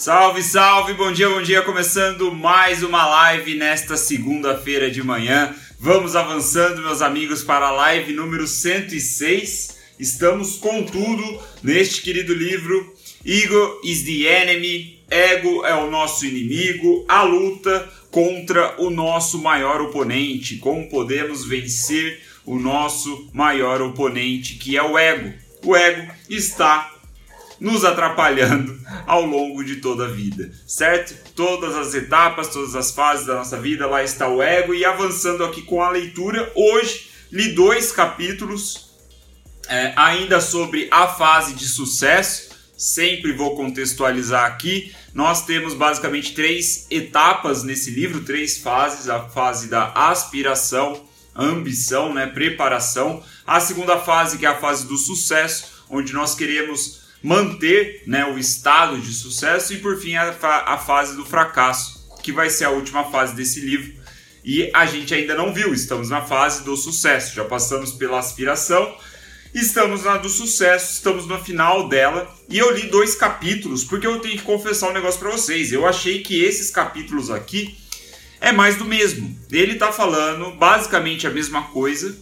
Salve, salve, bom dia, bom dia. Começando mais uma live nesta segunda-feira de manhã. Vamos avançando, meus amigos, para a live número 106. Estamos com tudo neste querido livro Ego is the Enemy. Ego é o nosso inimigo. A luta contra o nosso maior oponente. Como podemos vencer o nosso maior oponente, que é o ego. O ego está nos atrapalhando ao longo de toda a vida, certo? Todas as etapas, todas as fases da nossa vida, lá está o ego. E avançando aqui com a leitura, hoje li dois capítulos é, ainda sobre a fase de sucesso. Sempre vou contextualizar aqui. Nós temos basicamente três etapas nesse livro, três fases: a fase da aspiração, ambição, né, preparação. A segunda fase, que é a fase do sucesso, onde nós queremos manter né, o estado de sucesso e por fim a, a fase do fracasso, que vai ser a última fase desse livro. E a gente ainda não viu, estamos na fase do sucesso, já passamos pela aspiração, estamos na do sucesso, estamos no final dela. E eu li dois capítulos, porque eu tenho que confessar um negócio para vocês. Eu achei que esses capítulos aqui é mais do mesmo. Ele está falando basicamente a mesma coisa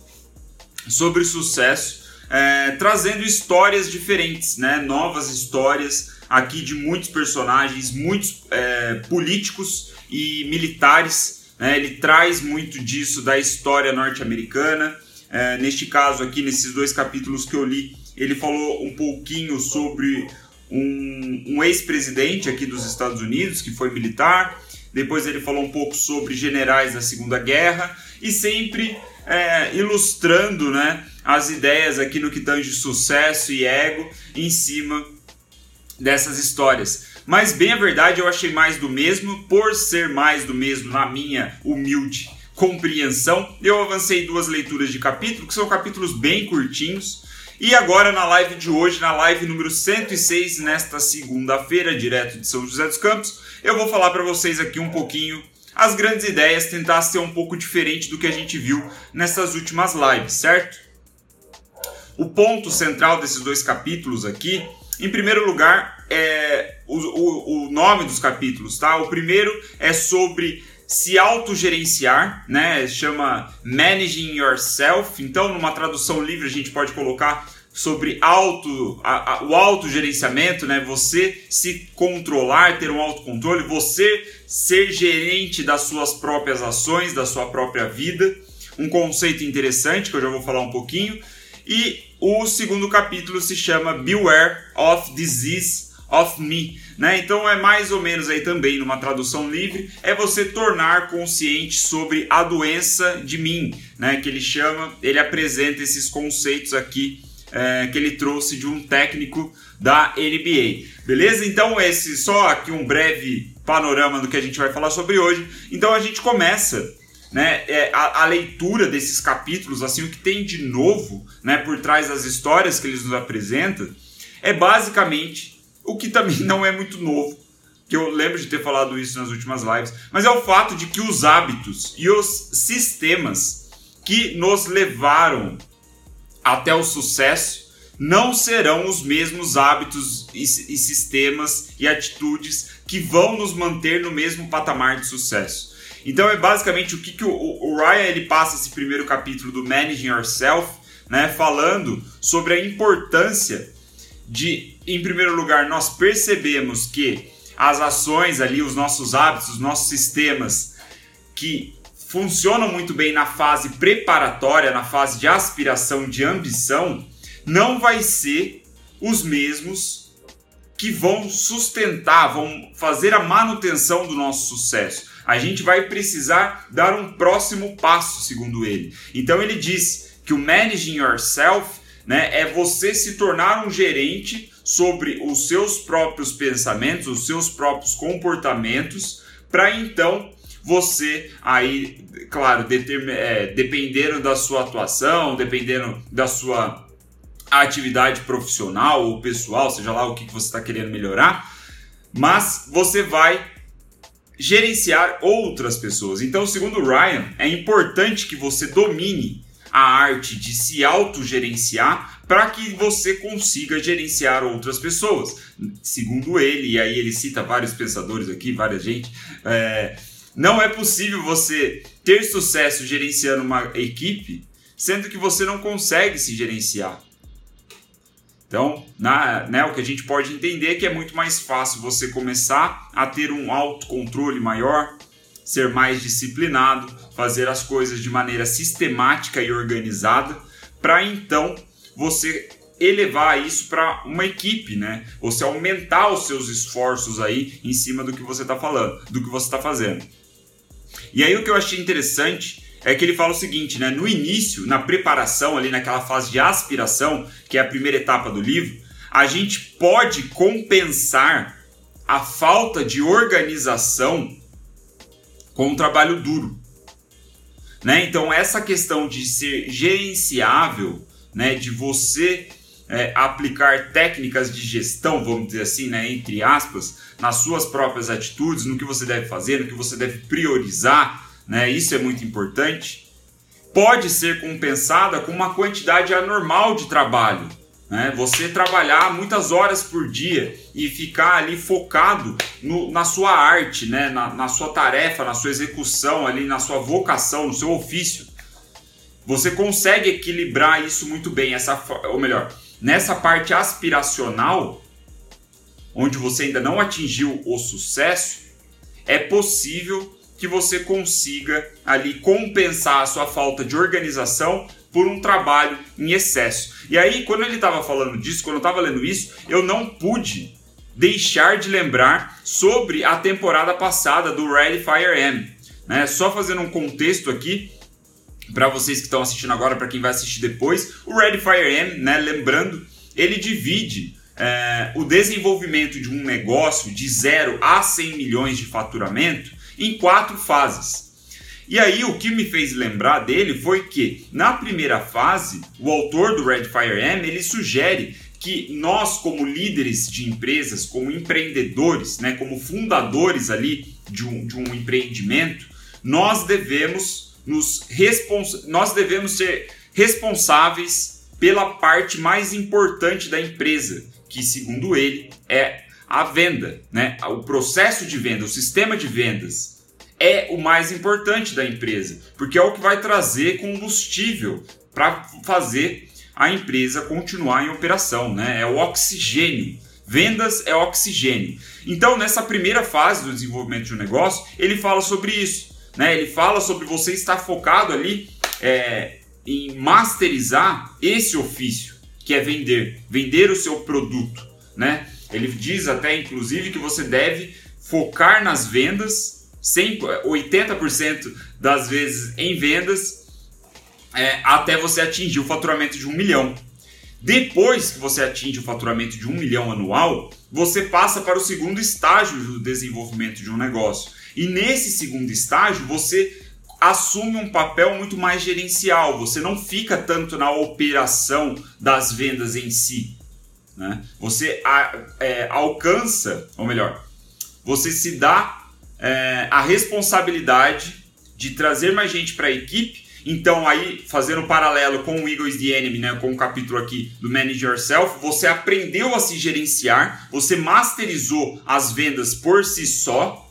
sobre sucesso, é, trazendo histórias diferentes, né? novas histórias aqui de muitos personagens, muitos é, políticos e militares. Né? Ele traz muito disso da história norte-americana. É, neste caso aqui, nesses dois capítulos que eu li, ele falou um pouquinho sobre um, um ex-presidente aqui dos Estados Unidos que foi militar. Depois ele falou um pouco sobre generais da Segunda Guerra e sempre é, ilustrando né, as ideias aqui no que tange sucesso e ego em cima dessas histórias. Mas bem a verdade, eu achei mais do mesmo, por ser mais do mesmo na minha humilde compreensão. Eu avancei duas leituras de capítulo, que são capítulos bem curtinhos. E agora na live de hoje, na live número 106, nesta segunda-feira, direto de São José dos Campos, eu vou falar para vocês aqui um pouquinho as grandes ideias, tentar ser um pouco diferente do que a gente viu nessas últimas lives, certo? O ponto central desses dois capítulos aqui, em primeiro lugar, é o, o, o nome dos capítulos, tá? O primeiro é sobre se autogerenciar, né? Chama Managing Yourself. Então, numa tradução livre, a gente pode colocar sobre auto, a, a, o autogerenciamento, né? Você se controlar, ter um autocontrole, você ser gerente das suas próprias ações, da sua própria vida. Um conceito interessante que eu já vou falar um pouquinho. E o segundo capítulo se chama Beware of Disease of Me, né? Então é mais ou menos aí também numa tradução livre, é você tornar consciente sobre a doença de mim, né? Que ele chama, ele apresenta esses conceitos aqui é, que ele trouxe de um técnico da NBA, beleza? Então esse só aqui um breve panorama do que a gente vai falar sobre hoje. Então a gente começa né, é, a, a, leitura desses capítulos, assim, o que tem de novo né, por trás das histórias que eles nos apresentam, é basicamente o que também não é muito novo, que eu lembro de ter falado isso nas últimas lives, mas é o fato de que os hábitos e os sistemas que nos levaram até o sucesso não serão os mesmos hábitos e, e sistemas e atitudes que vão nos manter no mesmo patamar de sucesso. Então é basicamente o que, que o, o Ryan ele passa esse primeiro capítulo do Managing Yourself, né, falando sobre a importância de, em primeiro lugar, nós percebemos que as ações ali, os nossos hábitos, os nossos sistemas que funcionam muito bem na fase preparatória, na fase de aspiração, de ambição, não vai ser os mesmos que vão sustentar, vão fazer a manutenção do nosso sucesso a gente vai precisar dar um próximo passo, segundo ele. Então ele diz que o managing yourself né, é você se tornar um gerente sobre os seus próprios pensamentos, os seus próprios comportamentos, para então você aí, claro, é, dependendo da sua atuação, dependendo da sua atividade profissional ou pessoal, seja lá o que você está querendo melhorar, mas você vai gerenciar outras pessoas. Então, segundo Ryan, é importante que você domine a arte de se autogerenciar para que você consiga gerenciar outras pessoas. Segundo ele, e aí ele cita vários pensadores aqui, várias gente, é, não é possível você ter sucesso gerenciando uma equipe sendo que você não consegue se gerenciar. Então, na, né, o que a gente pode entender é que é muito mais fácil você começar a ter um autocontrole maior, ser mais disciplinado, fazer as coisas de maneira sistemática e organizada, para então você elevar isso para uma equipe, né? Você aumentar os seus esforços aí em cima do que você está falando, do que você está fazendo. E aí o que eu achei interessante é que ele fala o seguinte, né? No início, na preparação, ali naquela fase de aspiração, que é a primeira etapa do livro, a gente pode compensar a falta de organização com um trabalho duro. Né? Então, essa questão de ser gerenciável, né? de você é, aplicar técnicas de gestão, vamos dizer assim, né? entre aspas, nas suas próprias atitudes, no que você deve fazer, no que você deve priorizar, né? Isso é muito importante. Pode ser compensada com uma quantidade anormal de trabalho. Né? Você trabalhar muitas horas por dia e ficar ali focado no, na sua arte, né? Na, na sua tarefa, na sua execução, ali na sua vocação, no seu ofício. Você consegue equilibrar isso muito bem, essa, ou melhor, nessa parte aspiracional, onde você ainda não atingiu o sucesso, é possível que você consiga ali compensar a sua falta de organização por um trabalho em excesso. E aí, quando ele estava falando disso, quando eu estava lendo isso, eu não pude deixar de lembrar sobre a temporada passada do Ready Fire M. Né? Só fazendo um contexto aqui para vocês que estão assistindo agora, para quem vai assistir depois, o Ready Fire M, né? lembrando, ele divide é, o desenvolvimento de um negócio de 0 a 100 milhões de faturamento em quatro fases. E aí o que me fez lembrar dele foi que na primeira fase, o autor do Red Fire M, ele sugere que nós como líderes de empresas, como empreendedores, né, como fundadores ali de um, de um empreendimento, nós devemos nos respons nós devemos ser responsáveis pela parte mais importante da empresa, que segundo ele é a venda, né? O processo de venda, o sistema de vendas é o mais importante da empresa, porque é o que vai trazer combustível para fazer a empresa continuar em operação, né? É o oxigênio. Vendas é oxigênio. Então, nessa primeira fase do desenvolvimento de um negócio, ele fala sobre isso. Né? Ele fala sobre você estar focado ali é, em masterizar esse ofício, que é vender, vender o seu produto. Né? Ele diz até, inclusive, que você deve focar nas vendas, 100, 80% das vezes em vendas, é, até você atingir o faturamento de um milhão. Depois que você atinge o faturamento de um milhão anual, você passa para o segundo estágio do desenvolvimento de um negócio. E nesse segundo estágio, você assume um papel muito mais gerencial. Você não fica tanto na operação das vendas em si. Né? Você é, alcança, ou melhor, você se dá é, a responsabilidade de trazer mais gente para a equipe. Então, aí, fazendo um paralelo com o Eagles the Enemy, né, com o capítulo aqui do Manage Yourself, você aprendeu a se gerenciar, você masterizou as vendas por si só,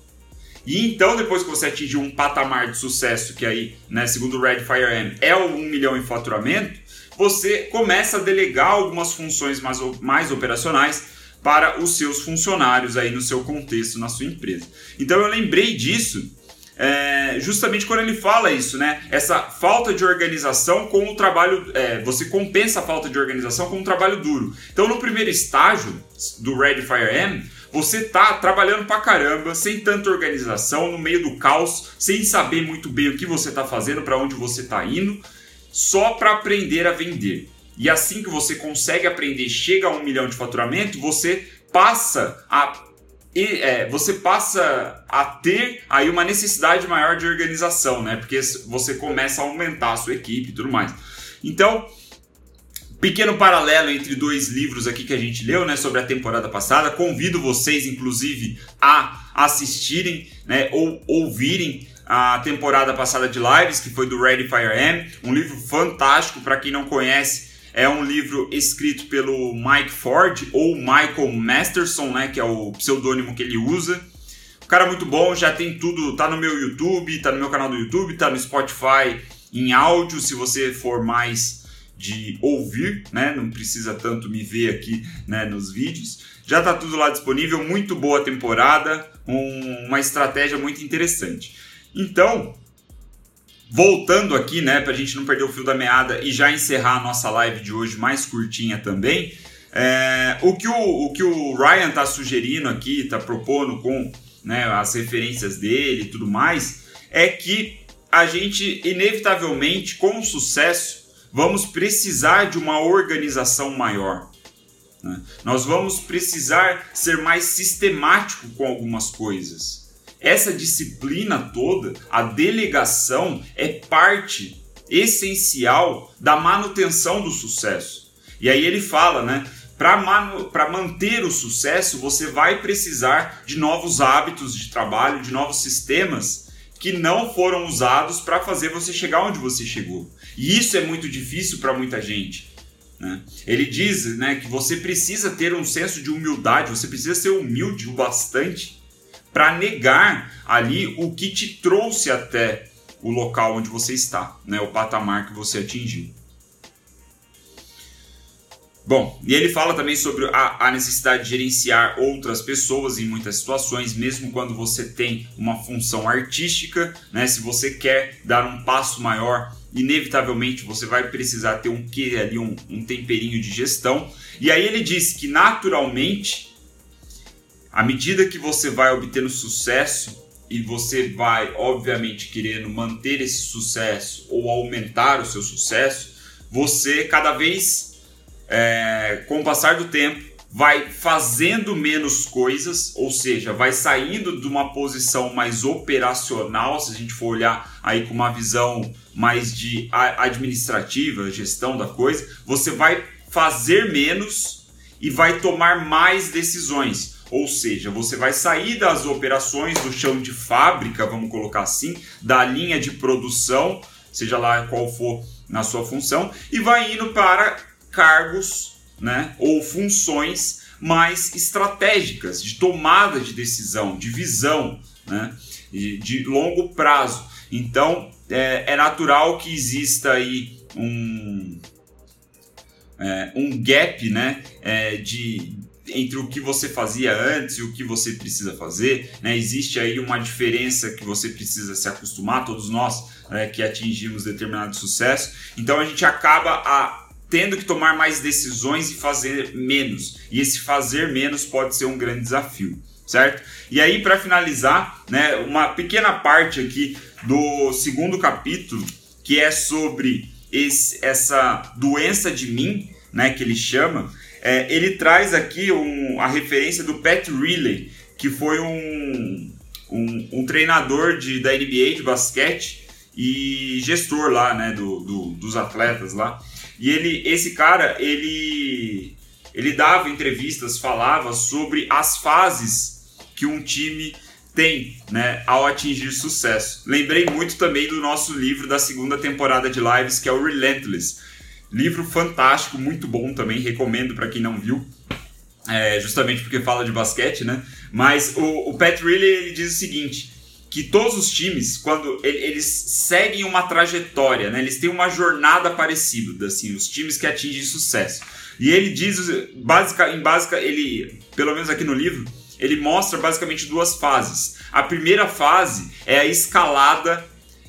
e então, depois que você atingiu um patamar de sucesso, que aí, né, segundo o Red Fire M, é o 1 milhão em faturamento, você começa a delegar algumas funções mais, mais operacionais para os seus funcionários aí no seu contexto, na sua empresa. Então eu lembrei disso é, justamente quando ele fala isso, né? Essa falta de organização com o trabalho. É, você compensa a falta de organização com um trabalho duro. Então, no primeiro estágio do Red Fire M, você tá trabalhando pra caramba, sem tanta organização, no meio do caos, sem saber muito bem o que você tá fazendo, para onde você tá indo só para aprender a vender. E assim que você consegue aprender, chega a um milhão de faturamento, você passa a é, você passa a ter aí uma necessidade maior de organização, né? Porque você começa a aumentar a sua equipe e tudo mais. Então, pequeno paralelo entre dois livros aqui que a gente leu, né, sobre a temporada passada. Convido vocês, inclusive, a assistirem, né, ou ouvirem a temporada passada de lives, que foi do Ready Fire M, um livro fantástico para quem não conhece. É um livro escrito pelo Mike Ford ou Michael Masterson, né, que é o pseudônimo que ele usa. O cara é muito bom, já tem tudo, tá no meu YouTube, tá no meu canal do YouTube, tá no Spotify em áudio, se você for mais de ouvir, né? Não precisa tanto me ver aqui, né, nos vídeos. Já tá tudo lá disponível, muito boa temporada, um, uma estratégia muito interessante. Então, voltando aqui, né, para a gente não perder o fio da meada e já encerrar a nossa live de hoje mais curtinha também, é, o, que o, o que o Ryan está sugerindo aqui, está propondo com né, as referências dele e tudo mais, é que a gente, inevitavelmente, com sucesso, vamos precisar de uma organização maior. Né? Nós vamos precisar ser mais sistemático com algumas coisas. Essa disciplina toda, a delegação, é parte essencial da manutenção do sucesso. E aí ele fala, né? Para manter o sucesso, você vai precisar de novos hábitos de trabalho, de novos sistemas que não foram usados para fazer você chegar onde você chegou. E isso é muito difícil para muita gente. Né? Ele diz né, que você precisa ter um senso de humildade, você precisa ser humilde o bastante para negar ali o que te trouxe até o local onde você está, né, o patamar que você atingiu. Bom, e ele fala também sobre a, a, necessidade de gerenciar outras pessoas em muitas situações, mesmo quando você tem uma função artística, né? Se você quer dar um passo maior, inevitavelmente você vai precisar ter um que ali um, um temperinho de gestão. E aí ele diz que naturalmente à medida que você vai obtendo sucesso e você vai, obviamente, querendo manter esse sucesso ou aumentar o seu sucesso, você cada vez, é, com o passar do tempo, vai fazendo menos coisas, ou seja, vai saindo de uma posição mais operacional, se a gente for olhar aí com uma visão mais de administrativa, gestão da coisa, você vai fazer menos e vai tomar mais decisões. Ou seja, você vai sair das operações do chão de fábrica, vamos colocar assim, da linha de produção, seja lá qual for na sua função, e vai indo para cargos né, ou funções mais estratégicas, de tomada de decisão, de visão, né, de longo prazo. Então é, é natural que exista aí um, é, um gap né, é, de, entre o que você fazia antes e o que você precisa fazer. Né? Existe aí uma diferença que você precisa se acostumar, todos nós né, que atingimos determinado sucesso. Então a gente acaba a, tendo que tomar mais decisões e fazer menos. E esse fazer menos pode ser um grande desafio, certo? E aí, para finalizar, né, uma pequena parte aqui do segundo capítulo, que é sobre esse, essa doença de mim, né, que ele chama, é, ele traz aqui um, a referência do Pat Riley, que foi um, um, um, treinador de, da NBA de basquete e gestor lá, né, do, do, dos atletas lá. E ele, esse cara, ele, ele dava entrevistas, falava sobre as fases que um time tem, né, ao atingir sucesso. Lembrei muito também do nosso livro da segunda temporada de lives, que é o Relentless Livro fantástico, muito bom também, recomendo para quem não viu. É, justamente porque fala de basquete, né? Mas o, o Pat Riley ele diz o seguinte: que todos os times, quando eles seguem uma trajetória, né? Eles têm uma jornada parecida, assim, os times que atingem sucesso. E ele diz, basic, em básica, ele, pelo menos aqui no livro, ele mostra basicamente duas fases. A primeira fase é a escalada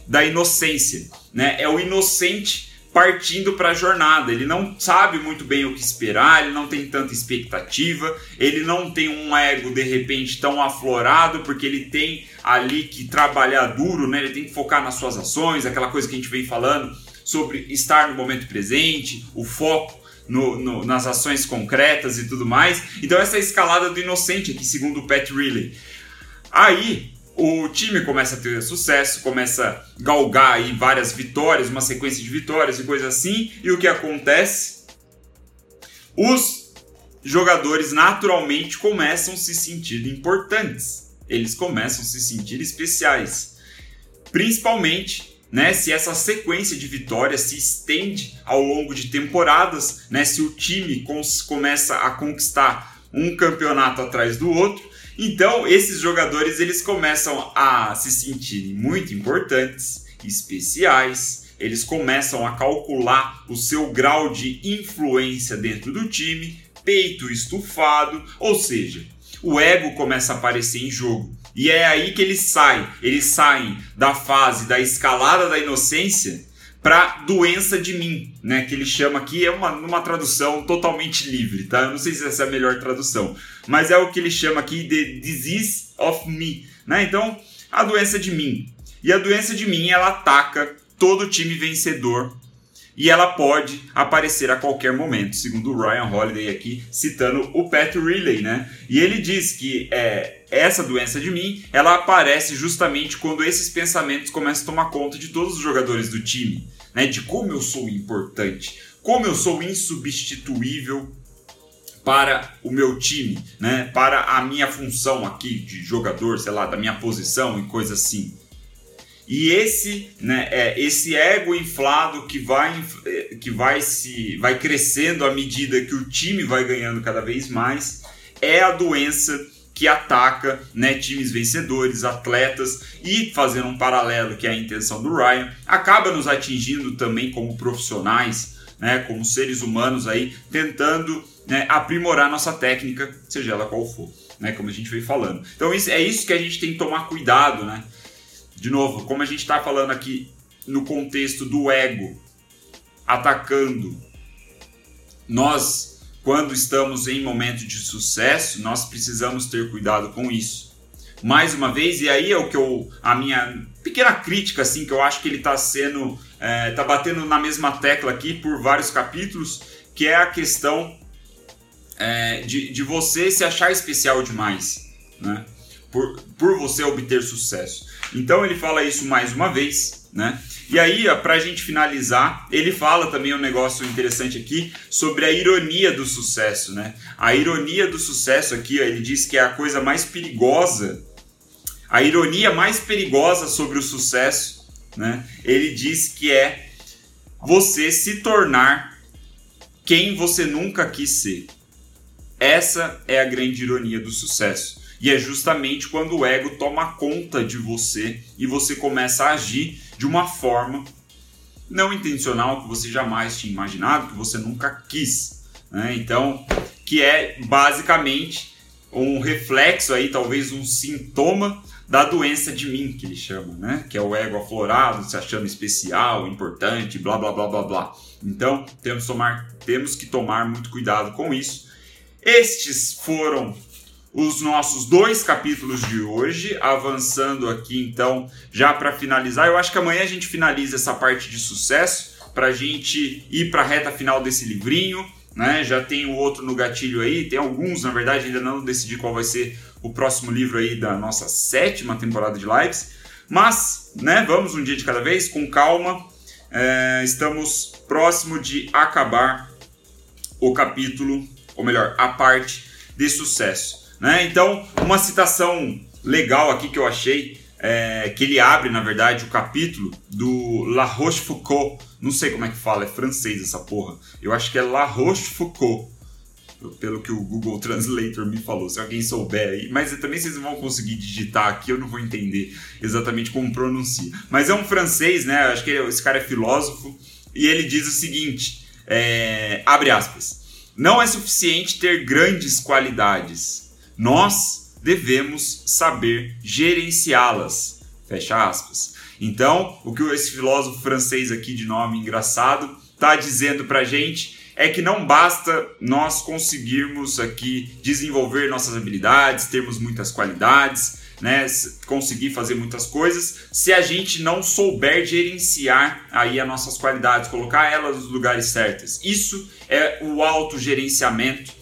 da inocência, né? É o inocente partindo para a jornada. Ele não sabe muito bem o que esperar, ele não tem tanta expectativa, ele não tem um ego de repente tão aflorado, porque ele tem ali que trabalhar duro, né? ele tem que focar nas suas ações, aquela coisa que a gente vem falando sobre estar no momento presente, o foco. No, no, nas ações concretas e tudo mais. Então, essa é escalada do inocente aqui, segundo o Pat Riley. Aí, o time começa a ter sucesso, começa a galgar aí várias vitórias, uma sequência de vitórias e coisas assim, e o que acontece? Os jogadores naturalmente começam a se sentir importantes, eles começam a se sentir especiais. principalmente né, se essa sequência de vitórias se estende ao longo de temporadas, né, se o time começa a conquistar um campeonato atrás do outro, então esses jogadores eles começam a se sentirem muito importantes, especiais, eles começam a calcular o seu grau de influência dentro do time, peito estufado, ou seja, o ego começa a aparecer em jogo. E é aí que eles saem. Eles saem da fase da escalada da inocência para doença de mim, né? Que ele chama aqui é uma, uma tradução totalmente livre, tá? Eu não sei se essa é a melhor tradução, mas é o que ele chama aqui de disease of me, né? Então, a doença de mim. E a doença de mim, ela ataca todo time vencedor e ela pode aparecer a qualquer momento, segundo o Ryan Holiday aqui, citando o Pat Riley, né? E ele diz que é, essa doença de mim, ela aparece justamente quando esses pensamentos começam a tomar conta de todos os jogadores do time, né? De como eu sou importante, como eu sou insubstituível para o meu time, né? Para a minha função aqui de jogador, sei lá, da minha posição e coisa assim. E esse, né, é, esse ego inflado que vai, é, que vai se vai crescendo à medida que o time vai ganhando cada vez mais, é a doença que ataca né, times vencedores, atletas e fazendo um paralelo que é a intenção do Ryan, acaba nos atingindo também como profissionais, né, como seres humanos aí, tentando né, aprimorar nossa técnica, seja ela qual for, né, como a gente veio falando. Então isso, é isso que a gente tem que tomar cuidado, né? De novo, como a gente está falando aqui no contexto do ego atacando, nós, quando estamos em momento de sucesso, nós precisamos ter cuidado com isso. Mais uma vez, e aí é o que eu, a minha pequena crítica, assim, que eu acho que ele está sendo, é, tá batendo na mesma tecla aqui por vários capítulos, que é a questão é, de, de você se achar especial demais, né? Por, por você obter sucesso. Então ele fala isso mais uma vez, né? E aí, para a gente finalizar, ele fala também um negócio interessante aqui sobre a ironia do sucesso, né? A ironia do sucesso aqui, ele diz que é a coisa mais perigosa, a ironia mais perigosa sobre o sucesso, né? Ele diz que é você se tornar quem você nunca quis ser. Essa é a grande ironia do sucesso. E é justamente quando o ego toma conta de você e você começa a agir de uma forma não intencional que você jamais tinha imaginado, que você nunca quis. Né? Então, que é basicamente um reflexo aí, talvez um sintoma da doença de mim, que ele chama, né? Que é o ego aflorado, se achando especial, importante, blá blá blá blá blá. Então, temos, tomar, temos que tomar muito cuidado com isso. Estes foram os nossos dois capítulos de hoje, avançando aqui então, já para finalizar. Eu acho que amanhã a gente finaliza essa parte de sucesso para a gente ir para a reta final desse livrinho. Né? Já tem o outro no gatilho aí, tem alguns, na verdade, ainda não decidi qual vai ser o próximo livro aí da nossa sétima temporada de lives. Mas, né, vamos um dia de cada vez, com calma. É, estamos próximo de acabar o capítulo, ou melhor, a parte de sucesso. Né? Então, uma citação legal aqui que eu achei, é, que ele abre, na verdade, o capítulo do La Rochefoucauld. Não sei como é que fala, é francês essa porra. Eu acho que é La Rochefoucauld. Pelo que o Google Translator me falou, se alguém souber aí. Mas também vocês não vão conseguir digitar aqui, eu não vou entender exatamente como pronuncia. Mas é um francês, né? Acho que esse cara é filósofo. E ele diz o seguinte: é, abre aspas. Não é suficiente ter grandes qualidades nós devemos saber gerenciá-las. Fecha aspas. Então, o que esse filósofo francês aqui de nome engraçado está dizendo para gente é que não basta nós conseguirmos aqui desenvolver nossas habilidades, termos muitas qualidades, né, conseguir fazer muitas coisas, se a gente não souber gerenciar aí as nossas qualidades, colocar elas nos lugares certos. Isso é o autogerenciamento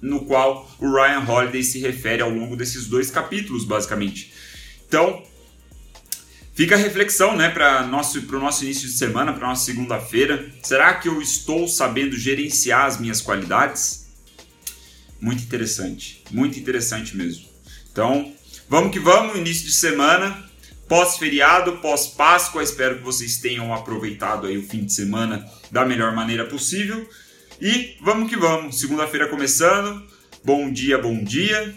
no qual o Ryan Holiday se refere ao longo desses dois capítulos, basicamente. Então, fica a reflexão né, para o nosso, nosso início de semana, para nossa segunda-feira. Será que eu estou sabendo gerenciar as minhas qualidades? Muito interessante, muito interessante mesmo. Então, vamos que vamos, início de semana. pós-feriado, pós-Páscoa. Espero que vocês tenham aproveitado aí o fim de semana da melhor maneira possível. E vamos que vamos. Segunda-feira começando. Bom dia, bom dia.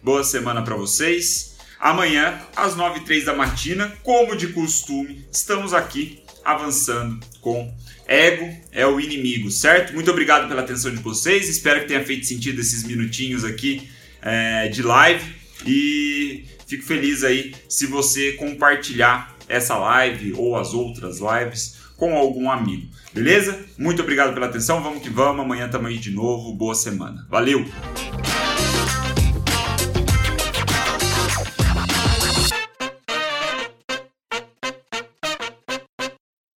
Boa semana para vocês. Amanhã, às 9 h da matina, como de costume, estamos aqui avançando com ego é o inimigo, certo? Muito obrigado pela atenção de vocês. Espero que tenha feito sentido esses minutinhos aqui é, de live e fico feliz aí se você compartilhar essa live ou as outras lives com algum amigo. Beleza? Muito obrigado pela atenção. Vamos que vamos. Amanhã estamos aí de novo. Boa semana. Valeu!